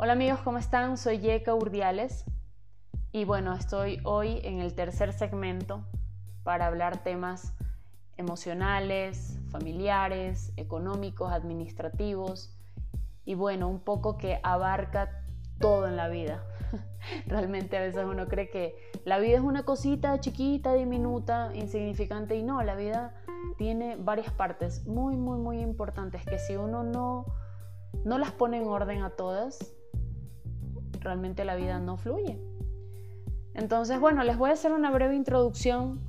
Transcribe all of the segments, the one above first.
Hola amigos, ¿cómo están? Soy Yeka Urdiales y bueno, estoy hoy en el tercer segmento para hablar temas emocionales, familiares, económicos, administrativos y bueno, un poco que abarca todo en la vida. Realmente a veces uno cree que la vida es una cosita chiquita, diminuta, insignificante y no, la vida tiene varias partes muy, muy, muy importantes que si uno no, no las pone en orden a todas, realmente la vida no fluye. Entonces, bueno, les voy a hacer una breve introducción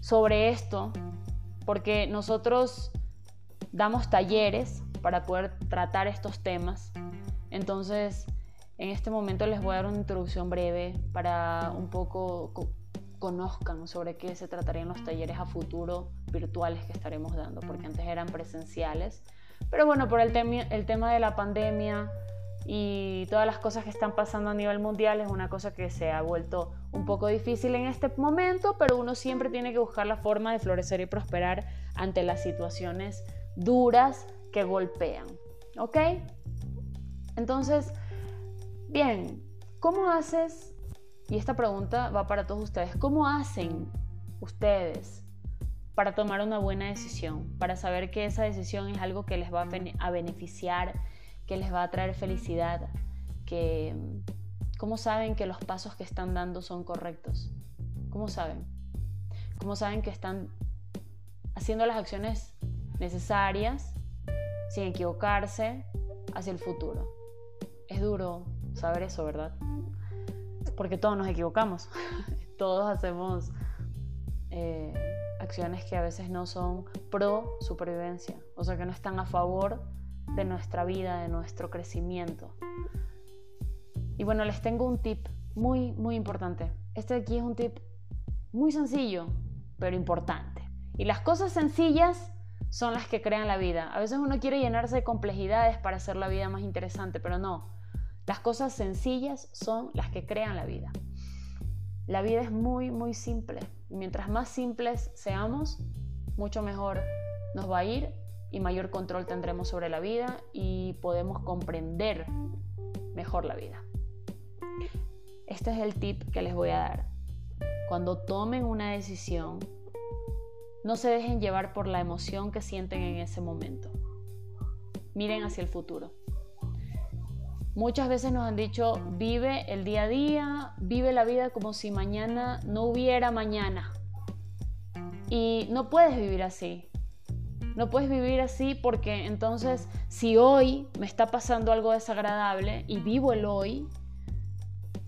sobre esto, porque nosotros damos talleres para poder tratar estos temas. Entonces, en este momento les voy a dar una introducción breve para un poco conozcan sobre qué se tratarían los talleres a futuro virtuales que estaremos dando, porque antes eran presenciales. Pero bueno, por el, el tema de la pandemia y todas las cosas que están pasando a nivel mundial es una cosa que se ha vuelto un poco difícil en este momento, pero uno siempre tiene que buscar la forma de florecer y prosperar ante las situaciones duras que golpean. ¿Ok? Entonces, bien, ¿cómo haces y esta pregunta va para todos ustedes. ¿Cómo hacen ustedes para tomar una buena decisión? Para saber que esa decisión es algo que les va a beneficiar, que les va a traer felicidad, que ¿cómo saben que los pasos que están dando son correctos? ¿Cómo saben? ¿Cómo saben que están haciendo las acciones necesarias sin equivocarse hacia el futuro? Es duro saber eso, ¿verdad? porque todos nos equivocamos, todos hacemos eh, acciones que a veces no son pro supervivencia, o sea que no están a favor de nuestra vida, de nuestro crecimiento. Y bueno, les tengo un tip muy, muy importante. Este de aquí es un tip muy sencillo, pero importante. Y las cosas sencillas son las que crean la vida. A veces uno quiere llenarse de complejidades para hacer la vida más interesante, pero no. Las cosas sencillas son las que crean la vida. La vida es muy, muy simple. Mientras más simples seamos, mucho mejor nos va a ir y mayor control tendremos sobre la vida y podemos comprender mejor la vida. Este es el tip que les voy a dar. Cuando tomen una decisión, no se dejen llevar por la emoción que sienten en ese momento. Miren hacia el futuro. Muchas veces nos han dicho, vive el día a día, vive la vida como si mañana no hubiera mañana. Y no puedes vivir así. No puedes vivir así porque entonces si hoy me está pasando algo desagradable y vivo el hoy,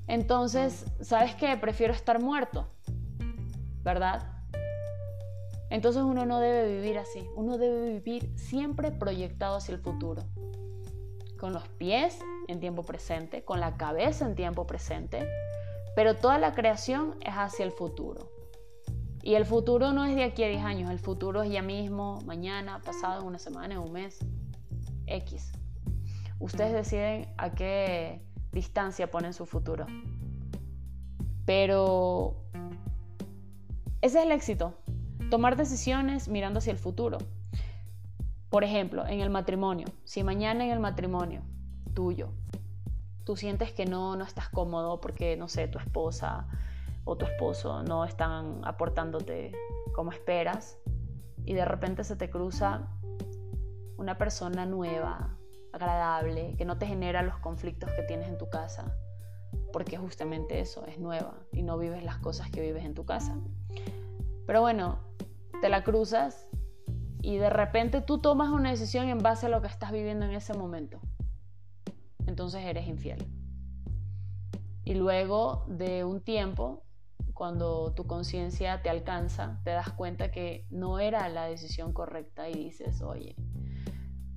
entonces, ¿sabes qué? Prefiero estar muerto, ¿verdad? Entonces uno no debe vivir así, uno debe vivir siempre proyectado hacia el futuro, con los pies en tiempo presente, con la cabeza en tiempo presente, pero toda la creación es hacia el futuro. Y el futuro no es de aquí a 10 años, el futuro es ya mismo, mañana, pasado, en una semana, en un mes, X. Ustedes deciden a qué distancia ponen su futuro. Pero ese es el éxito, tomar decisiones mirando hacia el futuro. Por ejemplo, en el matrimonio, si mañana en el matrimonio tuyo. Tú sientes que no, no estás cómodo porque, no sé, tu esposa o tu esposo no están aportándote como esperas y de repente se te cruza una persona nueva, agradable, que no te genera los conflictos que tienes en tu casa, porque justamente eso, es nueva y no vives las cosas que vives en tu casa. Pero bueno, te la cruzas y de repente tú tomas una decisión en base a lo que estás viviendo en ese momento entonces eres infiel. Y luego de un tiempo, cuando tu conciencia te alcanza, te das cuenta que no era la decisión correcta y dices, oye,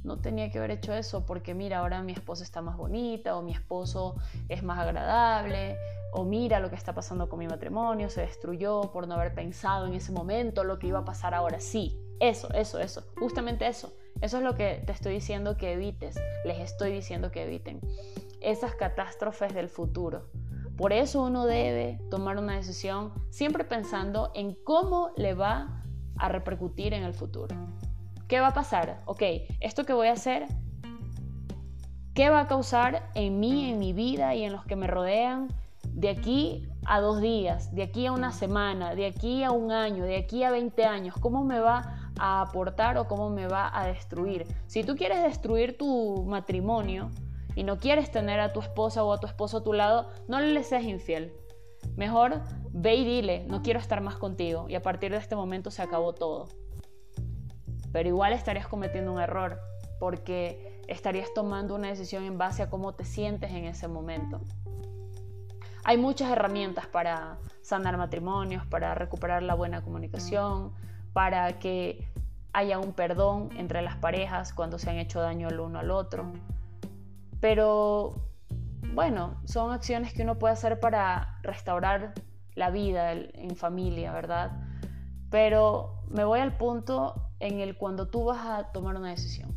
no tenía que haber hecho eso porque mira, ahora mi esposa está más bonita o mi esposo es más agradable o mira lo que está pasando con mi matrimonio, se destruyó por no haber pensado en ese momento lo que iba a pasar ahora. Sí, eso, eso, eso, justamente eso. Eso es lo que te estoy diciendo que evites, les estoy diciendo que eviten esas catástrofes del futuro. Por eso uno debe tomar una decisión siempre pensando en cómo le va a repercutir en el futuro. ¿Qué va a pasar? Ok, esto que voy a hacer ¿Qué va a causar en mí, en mi vida y en los que me rodean de aquí a dos días, de aquí a una semana, de aquí a un año, de aquí a 20 años? ¿Cómo me va a aportar o cómo me va a destruir? Si tú quieres destruir tu matrimonio y no quieres tener a tu esposa o a tu esposo a tu lado, no le seas infiel. Mejor ve y dile, no quiero estar más contigo y a partir de este momento se acabó todo. Pero igual estarías cometiendo un error porque estarías tomando una decisión en base a cómo te sientes en ese momento. Hay muchas herramientas para sanar matrimonios, para recuperar la buena comunicación, para que haya un perdón entre las parejas cuando se han hecho daño el uno al otro. Pero bueno, son acciones que uno puede hacer para restaurar la vida en familia, ¿verdad? Pero me voy al punto en el cuando tú vas a tomar una decisión.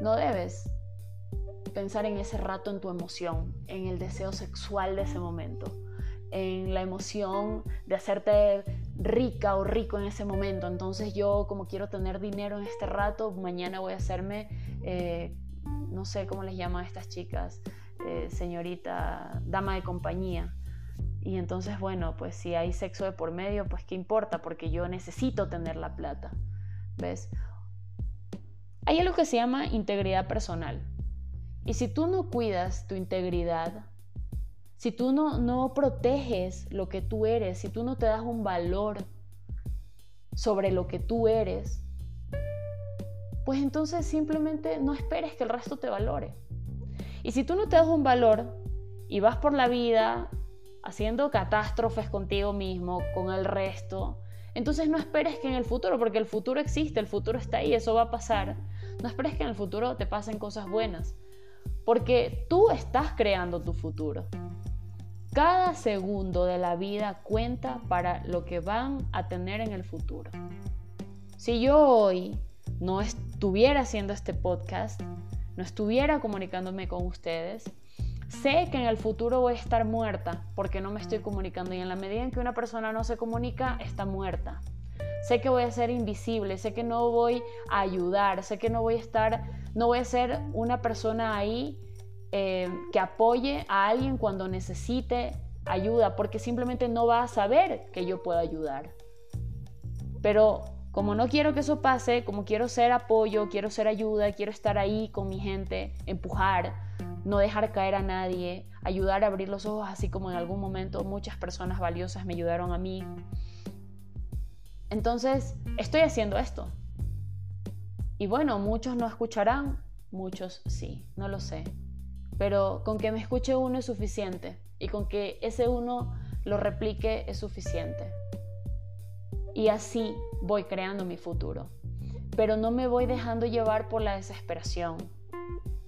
No debes pensar en ese rato en tu emoción, en el deseo sexual de ese momento, en la emoción de hacerte rica o rico en ese momento. Entonces yo como quiero tener dinero en este rato, mañana voy a hacerme, eh, no sé cómo les llaman a estas chicas, eh, señorita, dama de compañía. Y entonces, bueno, pues si hay sexo de por medio, pues qué importa, porque yo necesito tener la plata. ¿Ves? Hay algo que se llama integridad personal. Y si tú no cuidas tu integridad, si tú no, no proteges lo que tú eres, si tú no te das un valor sobre lo que tú eres, pues entonces simplemente no esperes que el resto te valore. Y si tú no te das un valor y vas por la vida haciendo catástrofes contigo mismo, con el resto, entonces no esperes que en el futuro, porque el futuro existe, el futuro está ahí, eso va a pasar. No esperes que en el futuro te pasen cosas buenas, porque tú estás creando tu futuro. Cada segundo de la vida cuenta para lo que van a tener en el futuro. Si yo hoy no estuviera haciendo este podcast, no estuviera comunicándome con ustedes, sé que en el futuro voy a estar muerta porque no me estoy comunicando y en la medida en que una persona no se comunica, está muerta. Sé que voy a ser invisible, sé que no voy a ayudar, sé que no voy a estar, no voy a ser una persona ahí eh, que apoye a alguien cuando necesite ayuda, porque simplemente no va a saber que yo puedo ayudar. Pero como no quiero que eso pase, como quiero ser apoyo, quiero ser ayuda, quiero estar ahí con mi gente, empujar, no dejar caer a nadie, ayudar a abrir los ojos, así como en algún momento muchas personas valiosas me ayudaron a mí. Entonces, estoy haciendo esto. Y bueno, muchos no escucharán, muchos sí, no lo sé. Pero con que me escuche uno es suficiente y con que ese uno lo replique es suficiente. Y así voy creando mi futuro. Pero no me voy dejando llevar por la desesperación.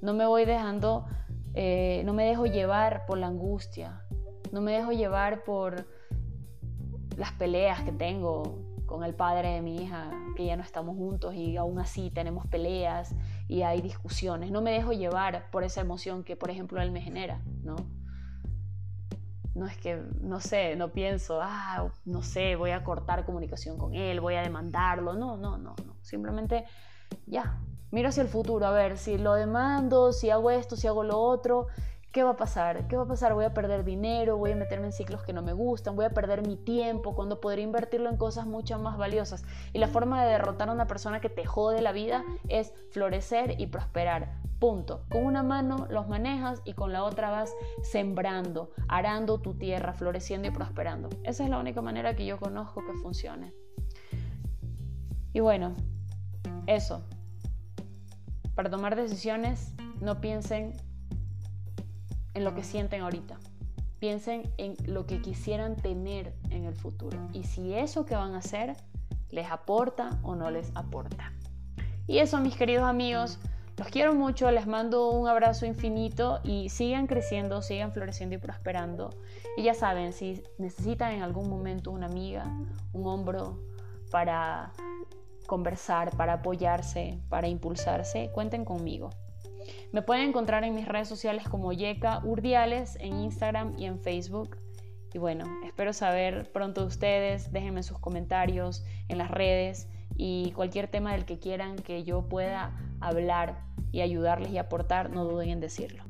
No me voy dejando, eh, no me dejo llevar por la angustia. No me dejo llevar por las peleas que tengo, con el padre de mi hija, que ya no estamos juntos y aún así tenemos peleas y hay discusiones. No me dejo llevar por esa emoción que, por ejemplo, él me genera, ¿no? No es que, no sé, no pienso, ah, no sé, voy a cortar comunicación con él, voy a demandarlo. No, no, no, no. Simplemente, ya, miro hacia el futuro, a ver si lo demando, si hago esto, si hago lo otro, ¿Qué va a pasar? ¿Qué va a pasar? Voy a perder dinero, voy a meterme en ciclos que no me gustan, voy a perder mi tiempo cuando podría invertirlo en cosas mucho más valiosas. Y la forma de derrotar a una persona que te jode la vida es florecer y prosperar. Punto. Con una mano los manejas y con la otra vas sembrando, arando tu tierra, floreciendo y prosperando. Esa es la única manera que yo conozco que funcione. Y bueno, eso. Para tomar decisiones, no piensen en lo que sienten ahorita. Piensen en lo que quisieran tener en el futuro y si eso que van a hacer les aporta o no les aporta. Y eso, mis queridos amigos, los quiero mucho, les mando un abrazo infinito y sigan creciendo, sigan floreciendo y prosperando. Y ya saben, si necesitan en algún momento una amiga, un hombro para conversar, para apoyarse, para impulsarse, cuenten conmigo. Me pueden encontrar en mis redes sociales como Yeka Urdiales en Instagram y en Facebook. Y bueno, espero saber pronto de ustedes. Déjenme sus comentarios en las redes y cualquier tema del que quieran que yo pueda hablar y ayudarles y aportar, no duden en decirlo.